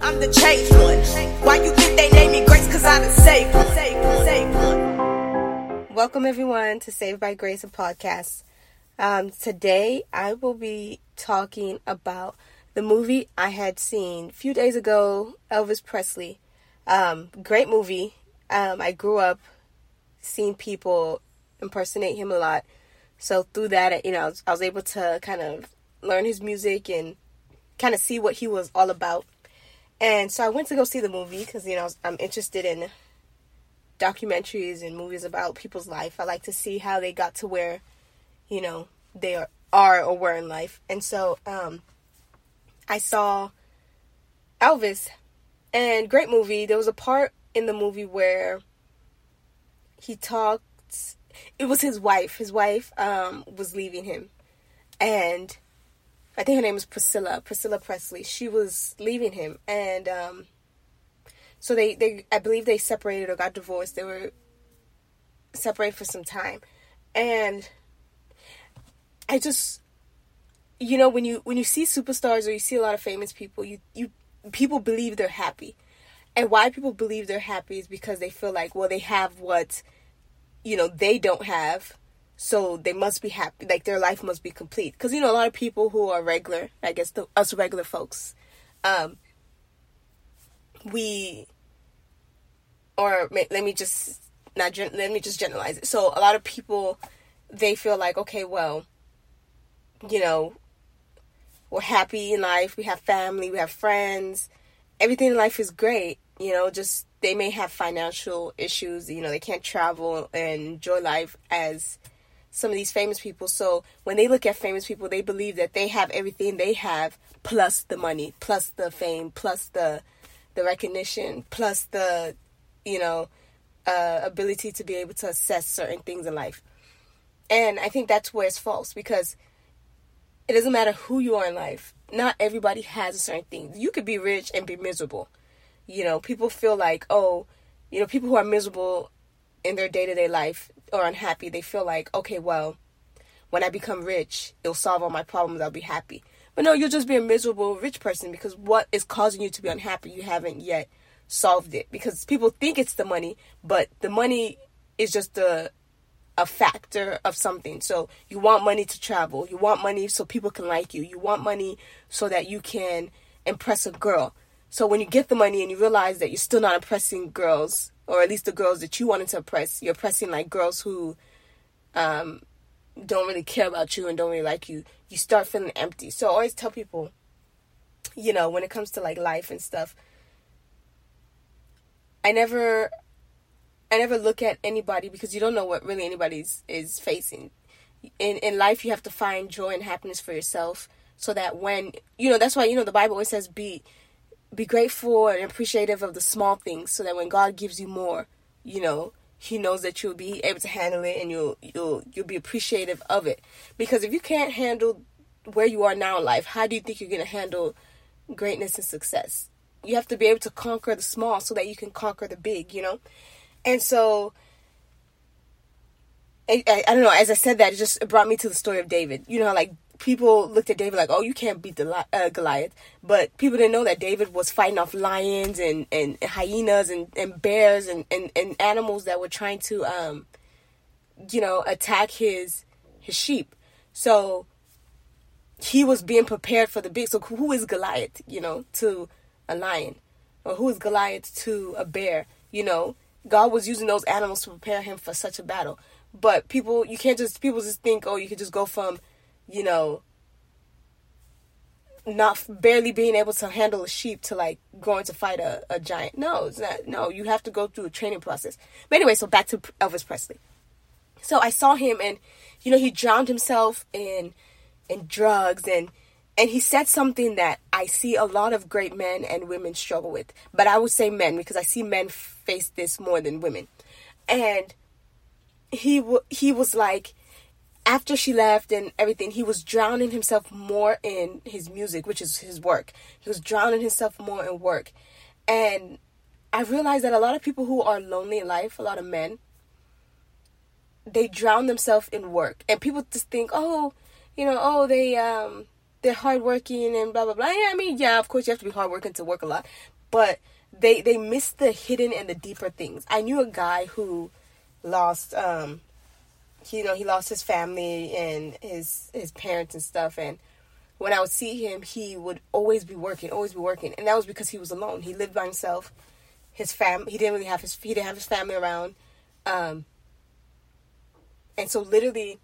I'm the changed one. Why you think they name me Grace? Cause I the saved one. Saved one. Saved one. Welcome everyone to Saved by Grace, a podcast. Um, today I will be talking about the movie I had seen a few days ago, Elvis Presley. Um, great movie. Um, I grew up seeing people impersonate him a lot. So through that, you know, I was, I was able to kind of learn his music and kind of see what he was all about. And so I went to go see the movie because, you know, I'm interested in documentaries and movies about people's life. I like to see how they got to where, you know, they are, are or were in life. And so um, I saw Elvis and great movie. There was a part in the movie where he talked it was his wife. His wife um, was leaving him, and I think her name was Priscilla. Priscilla Presley. She was leaving him, and um, so they they I believe they separated or got divorced. They were separated for some time, and I just you know when you when you see superstars or you see a lot of famous people, you you people believe they're happy. And why people believe they're happy is because they feel like, well, they have what you know they don't have so they must be happy like their life must be complete. Because you know a lot of people who are regular i guess the, us regular folks um we or let me just not let me just generalize it. So a lot of people they feel like okay well you know we're happy in life we have family we have friends everything in life is great you know just they may have financial issues, you know, they can't travel and enjoy life as some of these famous people. So when they look at famous people, they believe that they have everything they have plus the money, plus the fame, plus the the recognition, plus the you know uh, ability to be able to assess certain things in life. And I think that's where it's false because it doesn't matter who you are in life. Not everybody has a certain thing. You could be rich and be miserable you know, people feel like, oh, you know, people who are miserable in their day to day life or unhappy, they feel like, okay, well, when I become rich, it'll solve all my problems, I'll be happy. But no, you'll just be a miserable rich person because what is causing you to be unhappy, you haven't yet solved it. Because people think it's the money, but the money is just a a factor of something. So you want money to travel, you want money so people can like you, you want money so that you can impress a girl. So when you get the money and you realize that you're still not impressing girls, or at least the girls that you wanted to impress, you're impressing like girls who um, don't really care about you and don't really like you, you start feeling empty. So I always tell people, you know, when it comes to like life and stuff, I never I never look at anybody because you don't know what really anybody's is facing. In in life you have to find joy and happiness for yourself so that when you know that's why you know the Bible always says be be grateful and appreciative of the small things so that when God gives you more, you know, he knows that you'll be able to handle it and you'll you'll you'll be appreciative of it. Because if you can't handle where you are now in life, how do you think you're going to handle greatness and success? You have to be able to conquer the small so that you can conquer the big, you know? And so I, I, I don't know, as I said that, it just brought me to the story of David. You know, like people looked at David like, "Oh, you can't beat the uh, Goliath," but people didn't know that David was fighting off lions and, and hyenas and, and bears and, and, and animals that were trying to, um, you know, attack his his sheep. So he was being prepared for the big. So who is Goliath? You know, to a lion, or who is Goliath to a bear? You know, God was using those animals to prepare him for such a battle. But people, you can't just people just think, oh, you could just go from you know, not barely being able to handle a sheep to like going to fight a, a giant. No, it's not. No, you have to go through a training process. But anyway, so back to Elvis Presley. So I saw him, and you know, he drowned himself in in drugs, and and he said something that I see a lot of great men and women struggle with. But I would say men because I see men face this more than women. And he w- he was like after she left and everything, he was drowning himself more in his music, which is his work. He was drowning himself more in work. And I realized that a lot of people who are lonely in life, a lot of men, they drown themselves in work. And people just think, oh, you know, oh, they, um, they're hardworking and blah blah blah. Yeah, I mean, yeah, of course you have to be hardworking to work a lot, but they they miss the hidden and the deeper things. I knew a guy who lost um you know he lost his family and his his parents and stuff. And when I would see him he would always be working always be working. And that was because he was alone. He lived by himself. His fam he didn't really have his he didn't have his family around. Um and so literally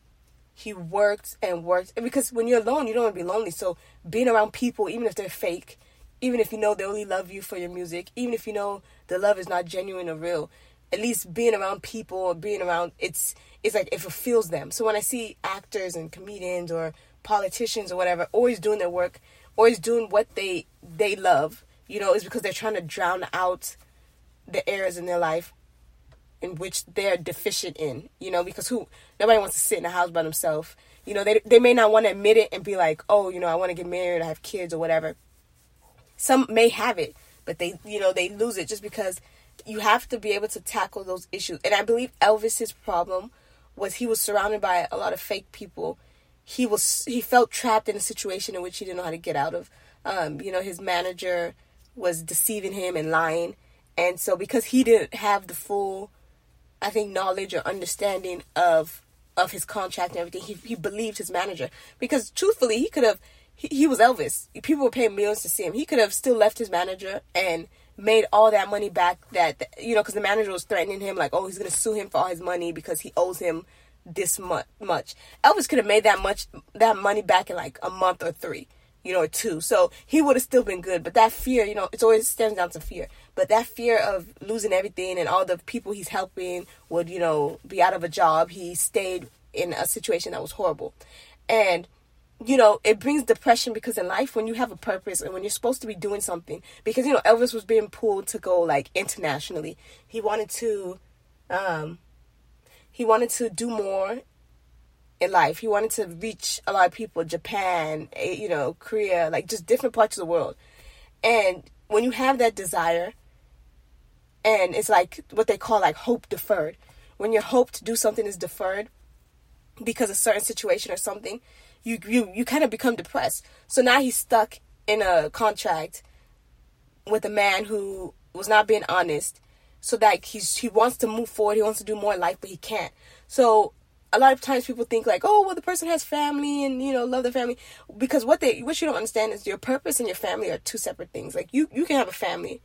he worked and worked. And because when you're alone you don't want to be lonely. So being around people even if they're fake even if you know they only love you for your music even if you know the love is not genuine or real at least being around people or being around it's it's like it fulfills them. So when I see actors and comedians or politicians or whatever always doing their work, always doing what they they love, you know, it's because they're trying to drown out the errors in their life in which they're deficient in, you know, because who nobody wants to sit in a house by themselves. You know, they they may not want to admit it and be like, "Oh, you know, I want to get married, I have kids or whatever." Some may have it, but they, you know, they lose it just because you have to be able to tackle those issues. And I believe Elvis's problem was he was surrounded by a lot of fake people. He was he felt trapped in a situation in which he didn't know how to get out of. Um, you know, his manager was deceiving him and lying, and so because he didn't have the full, I think, knowledge or understanding of of his contract and everything, he he believed his manager because truthfully, he could have. He, he was Elvis. People were paying millions to see him. He could have still left his manager and made all that money back that you know because the manager was threatening him like oh he's gonna sue him for all his money because he owes him this much much. Elvis could have made that much that money back in like a month or three you know or two. So he would have still been good but that fear you know it's always stems down to fear. But that fear of losing everything and all the people he's helping would you know be out of a job. He stayed in a situation that was horrible. And you know, it brings depression because in life, when you have a purpose and when you're supposed to be doing something, because, you know, Elvis was being pulled to go like internationally. He wanted to, um, he wanted to do more in life. He wanted to reach a lot of people, Japan, eh, you know, Korea, like just different parts of the world. And when you have that desire, and it's like what they call like hope deferred. When your hope to do something is deferred because a certain situation or something, you you you kind of become depressed. So now he's stuck in a contract with a man who was not being honest. So that he's he wants to move forward, he wants to do more in life, but he can't. So a lot of times people think like, oh, well, the person has family and you know love their family because what they what you don't understand is your purpose and your family are two separate things. Like you you can have a family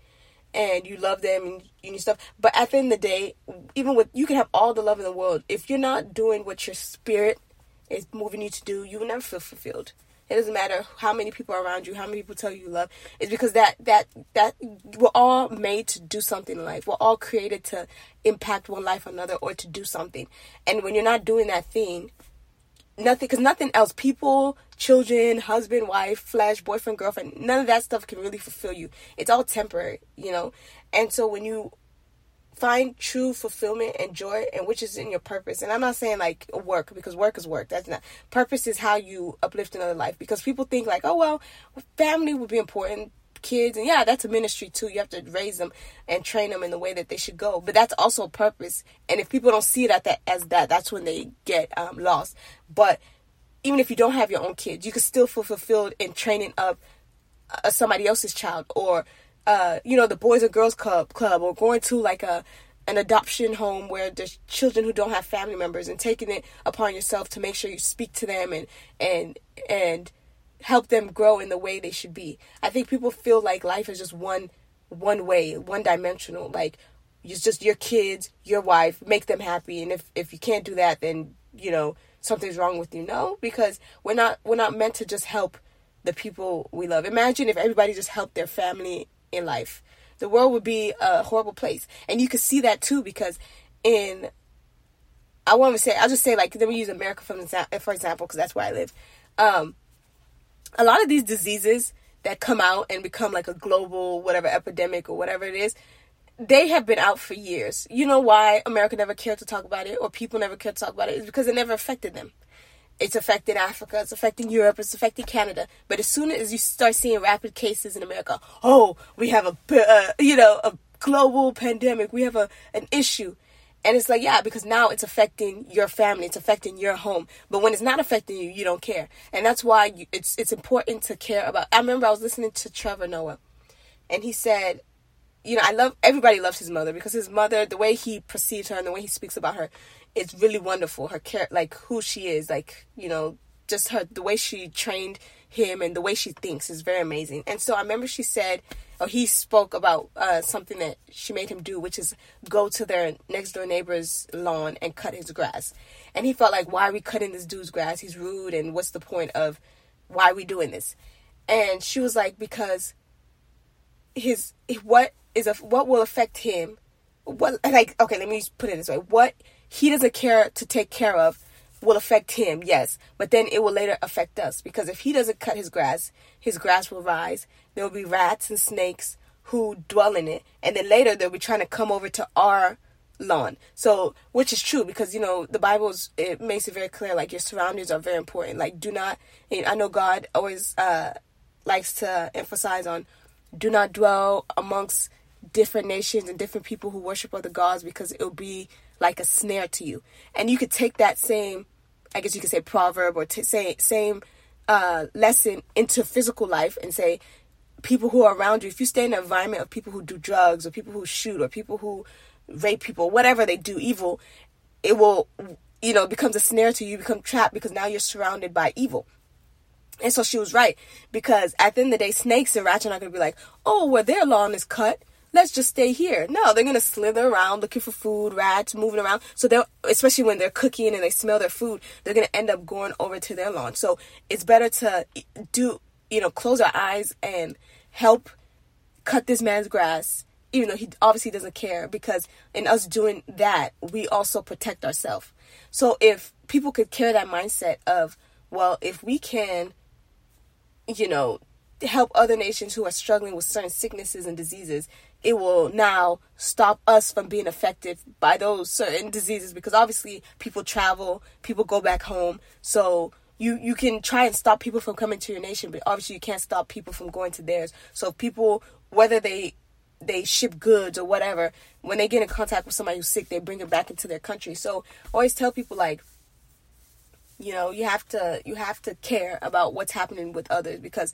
and you love them and you need stuff, but at the end of the day, even with you can have all the love in the world if you're not doing what your spirit is moving you to do, you will never feel fulfilled. It doesn't matter how many people are around you, how many people tell you love. It's because that that that we're all made to do something in life. We're all created to impact one life another or to do something. And when you're not doing that thing, nothing because nothing else, people, children, husband, wife, flash, boyfriend, girlfriend, none of that stuff can really fulfill you. It's all temporary, you know. And so when you find true fulfillment and joy and which is in your purpose. And i'm not saying like work because work is work. That's not purpose is how you uplift another life. Because people think like oh well family would be important kids and yeah that's a ministry too. You have to raise them and train them in the way that they should go. But that's also a purpose. And if people don't see it at that as that that's when they get um, lost. But even if you don't have your own kids you can still feel fulfilled in training up uh, somebody else's child or uh, you know, the Boys and Girls Club club or going to like a an adoption home where there's children who don't have family members and taking it upon yourself to make sure you speak to them and and and help them grow in the way they should be. I think people feel like life is just one one way, one dimensional. Like it's just your kids, your wife, make them happy, and if if you can't do that, then you know something's wrong with you. No, because we're not we're not meant to just help the people we love. Imagine if everybody just helped their family in life. The world would be a horrible place. And you could see that too because in I want to say I'll just say like let me use America for for example because that's where I live. Um, a lot of these diseases that come out and become like a global whatever epidemic or whatever it is, they have been out for years. You know why America never cared to talk about it or people never cared to talk about it is because it never affected them. It's affecting Africa, it's affecting Europe, it's affecting Canada. But as soon as you start seeing rapid cases in America, oh, we have a uh, you know a global pandemic, we have a an issue, And it's like, yeah, because now it's affecting your family, it's affecting your home. But when it's not affecting you, you don't care. And that's why you, it's it's important to care about. I remember I was listening to Trevor Noah, and he said, you know, I love everybody loves his mother because his mother, the way he perceives her and the way he speaks about her, it's really wonderful. Her care, like who she is, like you know, just her the way she trained him and the way she thinks is very amazing. And so I remember she said, or he spoke about uh, something that she made him do, which is go to their next door neighbor's lawn and cut his grass. And he felt like, why are we cutting this dude's grass? He's rude, and what's the point of why are we doing this? And she was like, because his what is a what will affect him. What like okay, let me put it this way: what he doesn't care to take care of will affect him, yes, but then it will later affect us because if he doesn't cut his grass, his grass will rise. There will be rats and snakes who dwell in it, and then later they'll be trying to come over to our lawn. So, which is true because you know the Bible's it makes it very clear like your surroundings are very important. Like, do not. I know God always uh, likes to emphasize on do not dwell amongst different nations and different people who worship other gods because it'll be like a snare to you. And you could take that same, I guess you could say proverb or t- say same uh, lesson into physical life and say people who are around you. If you stay in an environment of people who do drugs or people who shoot or people who rape people, whatever they do evil, it will you know becomes a snare to you. Become trapped because now you're surrounded by evil. And so she was right because at the end of the day, snakes and rats are not going to be like, oh, well, their lawn is cut let's just stay here. No, they're gonna slither around looking for food, rats moving around. So they'll, especially when they're cooking and they smell their food, they're gonna end up going over to their lawn. So it's better to do, you know, close our eyes and help cut this man's grass, even though he obviously doesn't care. Because in us doing that, we also protect ourselves. So if people could carry that mindset of, well, if we can, you know, help other nations who are struggling with certain sicknesses and diseases it will now stop us from being affected by those certain diseases because obviously people travel, people go back home. So you you can try and stop people from coming to your nation, but obviously you can't stop people from going to theirs. So people whether they they ship goods or whatever, when they get in contact with somebody who's sick, they bring it back into their country. So always tell people like you know, you have to you have to care about what's happening with others because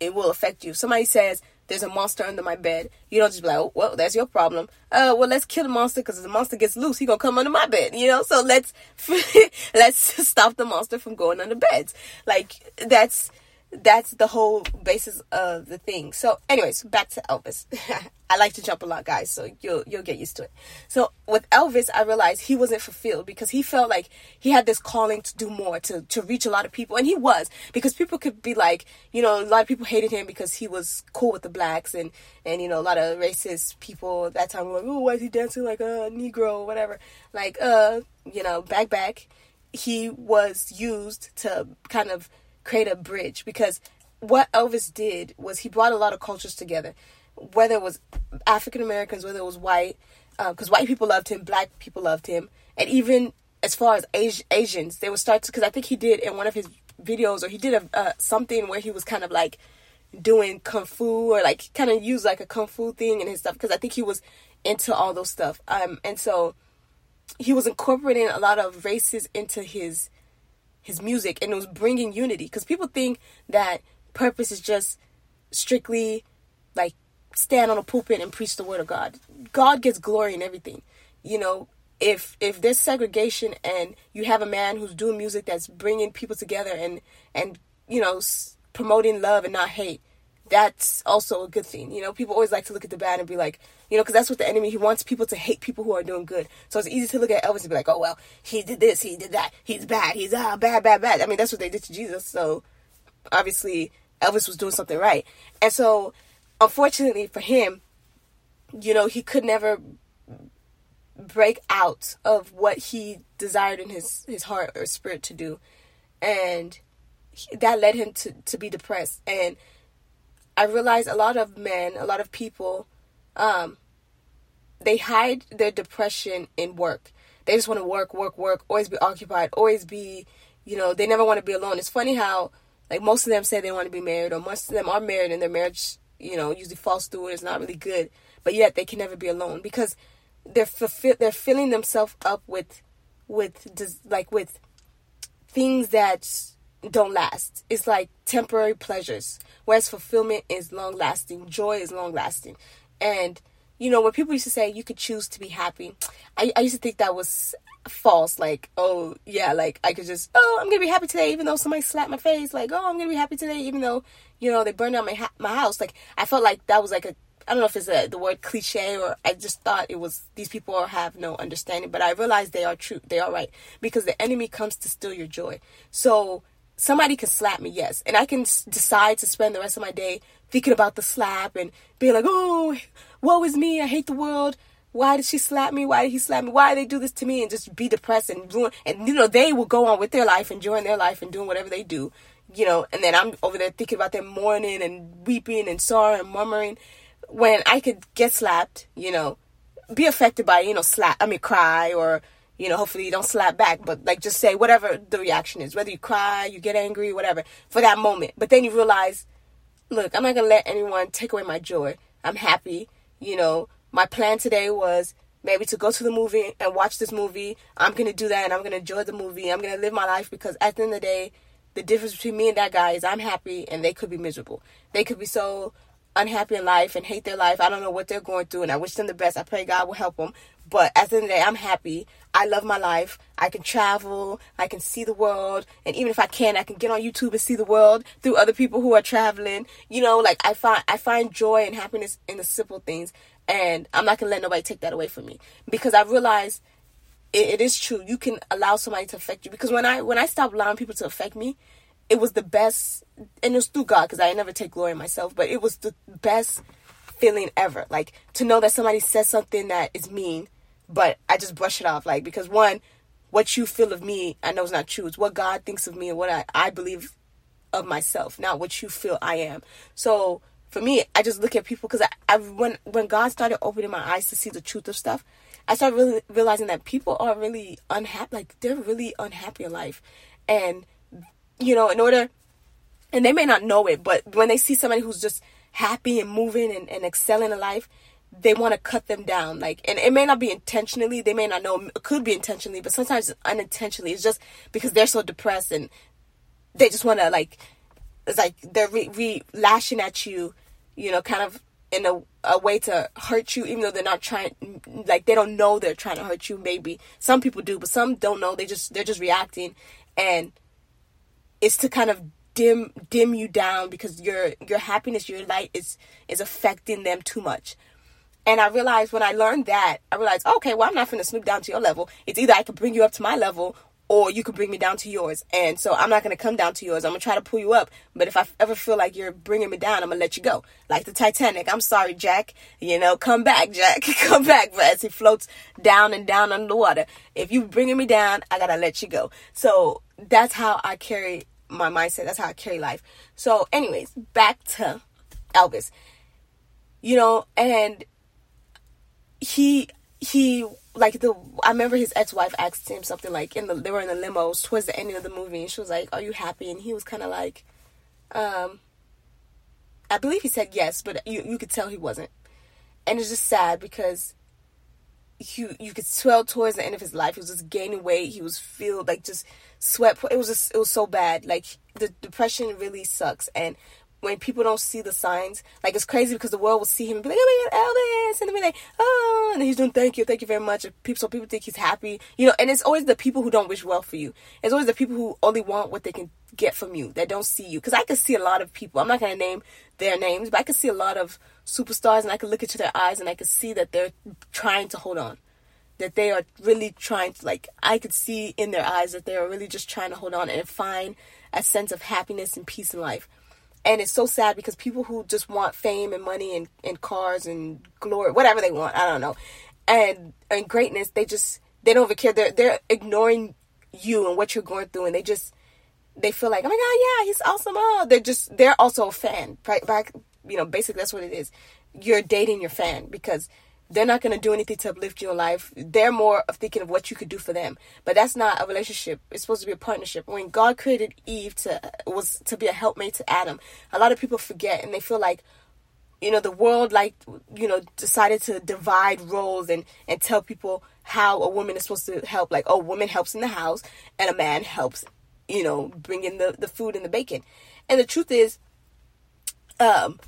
it will affect you. Somebody says there's a monster under my bed, you don't just be like, oh, well, that's your problem. Uh, well, let's kill the monster because if the monster gets loose, he gonna come under my bed, you know. So let's let's stop the monster from going under beds. Like that's that's the whole basis of the thing. So, anyways, back to Elvis. I like to jump a lot, guys, so you'll you'll get used to it. So with Elvis, I realized he wasn't fulfilled because he felt like he had this calling to do more, to to reach a lot of people, and he was because people could be like, you know, a lot of people hated him because he was cool with the blacks, and and you know, a lot of racist people at that time were like, oh, why is he dancing like a Negro whatever? Like, uh, you know, back back, he was used to kind of create a bridge because what Elvis did was he brought a lot of cultures together whether it was African Americans, whether it was white, because uh, white people loved him, black people loved him, and even as far as Asi- Asians, they would start to. Because I think he did in one of his videos, or he did a uh, something where he was kind of like doing kung fu or like kind of use like a kung fu thing and his stuff. Because I think he was into all those stuff. Um, and so he was incorporating a lot of races into his his music, and it was bringing unity. Because people think that purpose is just strictly like stand on a pulpit and preach the word of God. God gets glory in everything. You know, if if there's segregation and you have a man who's doing music that's bringing people together and and you know promoting love and not hate, that's also a good thing. You know, people always like to look at the bad and be like, you know, because that's what the enemy he wants people to hate people who are doing good. So it's easy to look at Elvis and be like, oh well, he did this, he did that, he's bad, he's ah bad, bad, bad. I mean, that's what they did to Jesus. So obviously Elvis was doing something right, and so unfortunately for him, you know, he could never break out of what he desired in his, his heart or spirit to do. And that led him to, to be depressed. And I realize a lot of men, a lot of people, um, they hide their depression in work. They just want to work, work, work, always be occupied, always be, you know, they never want to be alone. It's funny how, like, most of them say they want to be married, or most of them are married and their marriage you know, usually falls through and it's not really good, but yet they can never be alone because they're fulfill they're filling themselves up with with des- like with things that don't last. It's like temporary pleasures, whereas fulfillment is long lasting. Joy is long lasting, and you know when people used to say you could choose to be happy, I, I used to think that was false. Like, oh yeah, like I could just oh I'm gonna be happy today even though somebody slapped my face. Like, oh I'm gonna be happy today even though you know they burned down my ha- my house. Like I felt like that was like a I don't know if it's a, the word cliche or I just thought it was these people have no understanding, but I realized they are true. They are right because the enemy comes to steal your joy. So somebody can slap me, yes, and I can s- decide to spend the rest of my day thinking about the slap and being like, oh, woe is me, I hate the world. Why did she slap me? Why did he slap me? Why did they do this to me? And just be depressed and ruin. And you know they will go on with their life, enjoying their life and doing whatever they do. You know, and then I'm over there thinking about them mourning and weeping and sorrow and murmuring when I could get slapped, you know, be affected by, you know, slap, I mean, cry or, you know, hopefully you don't slap back, but like just say whatever the reaction is, whether you cry, you get angry, whatever, for that moment. But then you realize, look, I'm not to let anyone take away my joy. I'm happy. You know, my plan today was maybe to go to the movie and watch this movie. I'm to do that and I'm to enjoy the movie. I'm to live my life because at the end of the day, the difference between me and that guy is I'm happy and they could be miserable. They could be so unhappy in life and hate their life. I don't know what they're going through, and I wish them the best. I pray God will help them. But at the end of the day, I'm happy. I love my life. I can travel. I can see the world. And even if I can, I can get on YouTube and see the world through other people who are traveling. You know, like I find I find joy and happiness in the simple things. And I'm not gonna let nobody take that away from me. Because I realize it, it is true. You can allow somebody to affect you. Because when I when I stopped allowing people to affect me, it was the best and it was through God because I never take glory in myself, but it was the best feeling ever. Like to know that somebody says something that is mean, but I just brush it off. Like because one, what you feel of me, I know is not true. It's what God thinks of me and what I, I believe of myself, not what you feel I am. So for me, I just look at people because I, I when when God started opening my eyes to see the truth of stuff, I started really realizing that people are really unhappy. Like they're really unhappy in life, and you know, in order, and they may not know it, but when they see somebody who's just happy and moving and, and excelling in life, they want to cut them down. Like, and it may not be intentionally, they may not know, it could be intentionally, but sometimes unintentionally. It's just because they're so depressed and they just want to, like, it's like they're re, re lashing at you, you know, kind of in a, a way to hurt you, even though they're not trying, like, they don't know they're trying to hurt you, maybe. Some people do, but some don't know. They just, they're just reacting. And, it's to kind of dim dim you down because your your happiness, your light is is affecting them too much. And I realized when I learned that, I realized, okay, well, I'm not going to snoop down to your level. It's either I can bring you up to my level or you can bring me down to yours. And so I'm not going to come down to yours. I'm going to try to pull you up. But if I ever feel like you're bringing me down, I'm going to let you go. Like the Titanic. I'm sorry, Jack. You know, come back, Jack. come back. But as he floats down and down under the water, if you're bringing me down, I got to let you go. So that's how I carry my mindset. That's how I carry life. So anyways, back to Elvis. You know, and he he like the I remember his ex wife asked him something like in the they were in the limos towards the ending of the movie and she was like, Are you happy? And he was kinda like, um I believe he said yes, but you you could tell he wasn't. And it's just sad because you you could tell towards the end of his life he was just gaining weight, he was feel like just sweat it was just it was so bad. Like the depression really sucks and when people don't see the signs, like it's crazy because the world will see him and be like, "Oh my God, Elvis," and they'll be like, "Oh," and he's doing "Thank you, thank you very much." And people, so people think he's happy, you know. And it's always the people who don't wish well for you. It's always the people who only want what they can get from you that don't see you. Because I can see a lot of people. I'm not gonna name their names, but I can see a lot of superstars, and I can look into their eyes, and I can see that they're trying to hold on. That they are really trying to, like, I could see in their eyes that they are really just trying to hold on and find a sense of happiness and peace in life and it's so sad because people who just want fame and money and, and cars and glory whatever they want i don't know. And and greatness they just they don't even care. They're they're ignoring you and what you're going through. And they just they feel like oh my god yeah he's awesome. Oh. They're just they're also a fan right? Back you know basically that's what it is. You're dating your fan because they're not going to do anything to uplift your life. They're more of thinking of what you could do for them. But that's not a relationship. It's supposed to be a partnership. When God created Eve to was to be a helpmate to Adam, a lot of people forget and they feel like you know the world like you know decided to divide roles and and tell people how a woman is supposed to help like oh woman helps in the house and a man helps you know bring in the the food and the bacon and the truth is um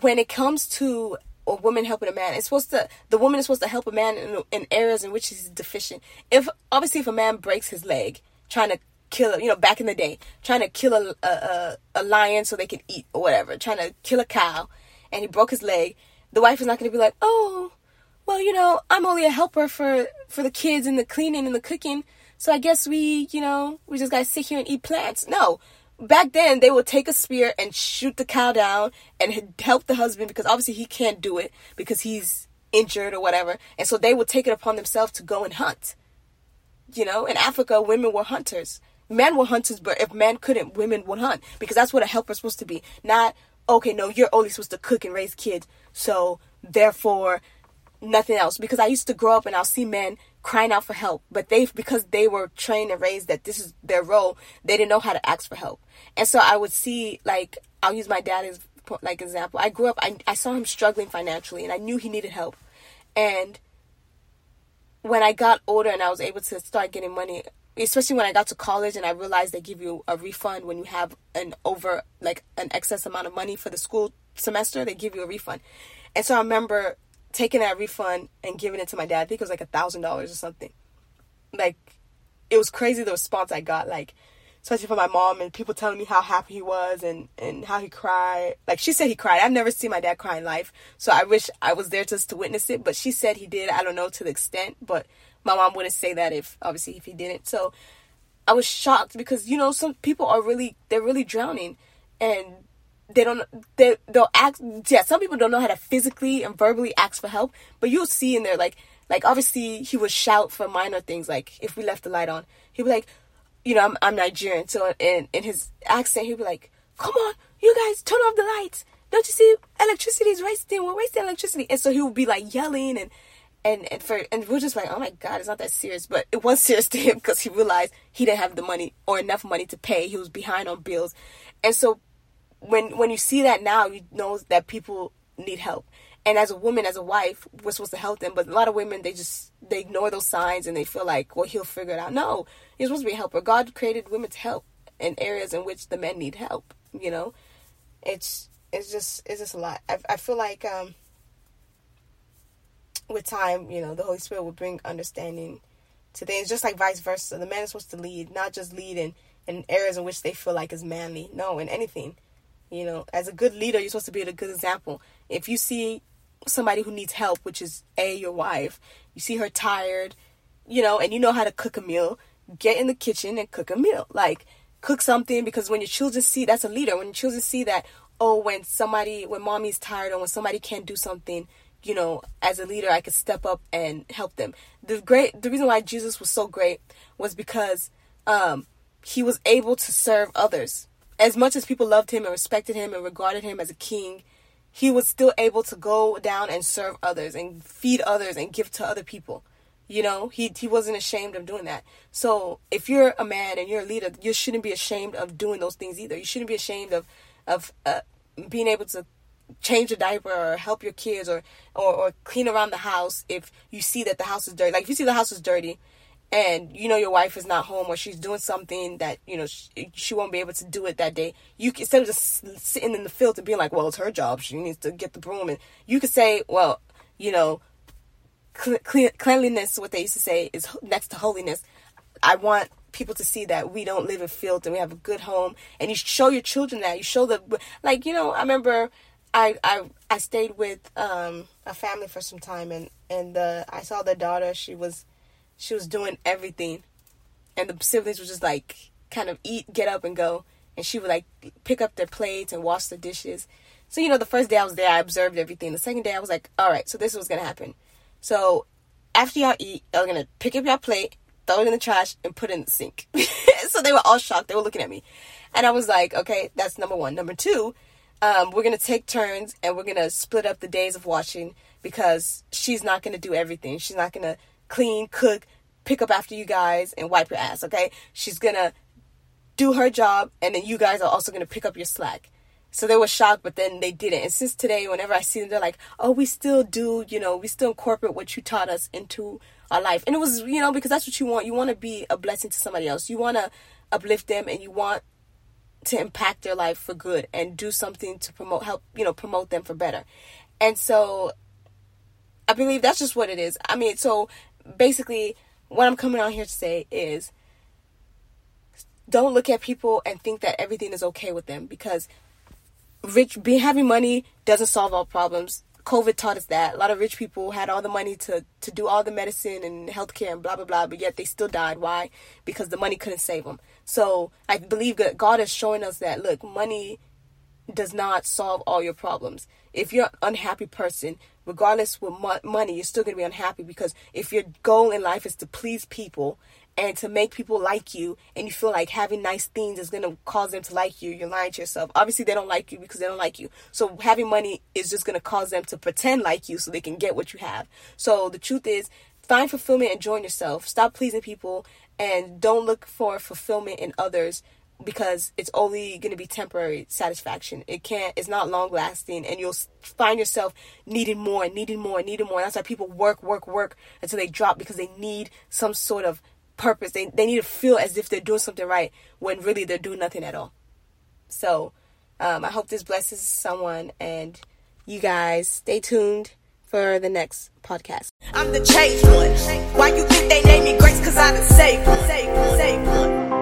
when it comes to a woman helping a man, it's supposed to the woman is supposed to help a man in, in areas in which he's deficient. If obviously if a man breaks his leg trying to kill, you know, back in the day, trying to kill a, a a lion so they can eat or whatever, trying to kill a cow, and he broke his leg, the wife is not going to be like, oh, well, you know, I'm only a helper for for the kids and the cleaning and the cooking, so I guess we, you know, we just gotta sit here and eat plants. No, back then they would take a spear and shoot the cow down and help the husband because obviously he can't do it because he's injured or whatever. And so they would take it upon themselves to go and hunt you know? In africa women were hunters. Men were hunters but if men couldn't women would hunt because that's what a helper's supposed to be. Not okay no you're only supposed to cook and raise kids so therefore nothing else. Because i used to grow up and i'll see men crying out for help but they because they were trained and raised that this is their role they didn't know how to ask for help and so I would see, like, I'll use my dad as like example. I grew up, I, I saw him struggling financially, and I knew he needed help. And when I got older and I was able to start getting money, especially when I got to college and I realized they give you a refund when you have an over like an excess amount of money for the school semester, they give you a refund. And so I remember taking that refund and giving it to my dad. I think it was like a thousand dollars or something. Like it was crazy the response I got. Like especially from my mom and people telling me how happy he was and, and how he cried. Like she said he cried. I've never seen my dad cry in life. So I wish I was there just to witness it. But she said he did. I don't know to the extent, but my mom wouldn't say that if obviously if he didn't. So I was shocked because, you know, some people are really they're really drowning and they don't they they'll ask yeah, some people don't know how to physically and verbally ask for help, but you'll see in there like like obviously he would shout for minor things like if we left the light on, he'd be like, you know, I'm, I'm Nigerian, so in, in his accent, he'd be like, come on, you guys, turn off the lights. Don't you see electricity is wasting? We're wasting electricity. And so he would be like yelling and, and, and for, and we're just like, oh my God, it's not that serious. But it was serious to him because he realized he didn't have the money or enough money to pay. He was behind on bills. And so when, when you see that now, you know that people need help. And as a woman as a wife we're supposed to help them but a lot of women they just they ignore those signs and they feel like well he'll figure it out. No you're supposed to be a helper. God created women to help in areas in which the men need help you know? It's it's just it's just a lot. I, I feel like um with time you know the holy spirit will bring understanding to things just like vice versa. The man is supposed to lead not just lead in in areas in which they feel like is manly. No in anything you know as a good leader you're supposed to be a good example if you see somebody who needs help, which is A, your wife, you see her tired, you know, and you know how to cook a meal, get in the kitchen and cook a meal. Like, cook something because when your children see, that's a leader, when your children see that, oh, when somebody, when mommy's tired or when somebody can't do something, you know, as a leader, I could step up and help them. The great, the reason why Jesus was so great was because um, he was able to serve others. As much as people loved him and respected him and regarded him as a king, he was still able to go down and serve others and feed others and give to other people. You know, he he wasn't ashamed of doing that. So if you're a man and you're a leader, you shouldn't be ashamed of doing those things either. You shouldn't be ashamed of of uh, being able to change a diaper or help your kids or, or or clean around the house if you see that the house is dirty. Like if you see the house is dirty and you know your wife is not home or she's doing something that you know she, she won't be able to do it that day you can, instead of just sitting in the field and being like well it's her job she needs to get the broom and you could say well you know cl- cleanliness what they used to say is next to holiness. I want people to see that we don't live in filth and we have a good home and you show your children that you show the like you know i remember i i i stayed with um a family for some time and and the i saw the daughter she was she was doing everything. And the siblings were just like kind of eat, get up and go. And she would like pick up their plates and wash the dishes. So, you know, the first day I was there, I observed everything. The second day I was like, all right, so this is what's going to happen. So after y'all eat, y'all going to pick up your plate, throw it in the trash, and put it in the sink. so they were all shocked. They were looking at me. And I was like, okay, that's number one. Number two, um, we're going to take turns and we're going to split up the days of washing because she's not going to do everything. She's not going to clean, cook, pick up after you guys, and wipe your ass, okay? She's gonna do her job, and then you guys are also gonna pick up your slack. So they were shocked, but then they didn't. And since today, whenever I see them, they're like, "Oh, we still do, you know, we still incorporate what you taught us into our life." And it was, you know, because that's what you want. You want to be a blessing to somebody else. You want to uplift them, and you want to impact their life for good and do something to promote, help, you know, promote them for better. And so, I believe that's just what it is. I mean, so basically, what I'm coming out here to say is don't look at people and think that everything is okay with them because rich being having money doesn't solve all problems. COVID taught us that. A lot of rich people had all the money to, to do all the medicine and healthcare and blah blah blah, but yet they still died. Why? Because the money couldn't save them. So I believe that God is showing us that look, money does not solve all your problems. If you're an unhappy person, regardless with mo- money, you're still going to be unhappy because if your goal in life is to please people and to make people like you and you feel like having nice things is going to cause them to like you, you're lying to yourself. Obviously, they don't like you because they don't like you. So having money is just going to cause them to pretend like you so they can get what you have. So the truth is, find fulfillment and join yourself. Stop pleasing people and don't look for fulfillment in others because it's only going to be temporary satisfaction. It can't, it's not long lasting, and you'll find yourself needing more, needing more, needing more. That's why people work, work, work until they drop because they need some sort of purpose. They, they need to feel as if they're doing something right when really they're doing nothing at all. So, um, I hope this blesses someone, and you guys stay tuned for the next podcast. I'm the change one. Why you think they name me Grace? Cause I one. One. One.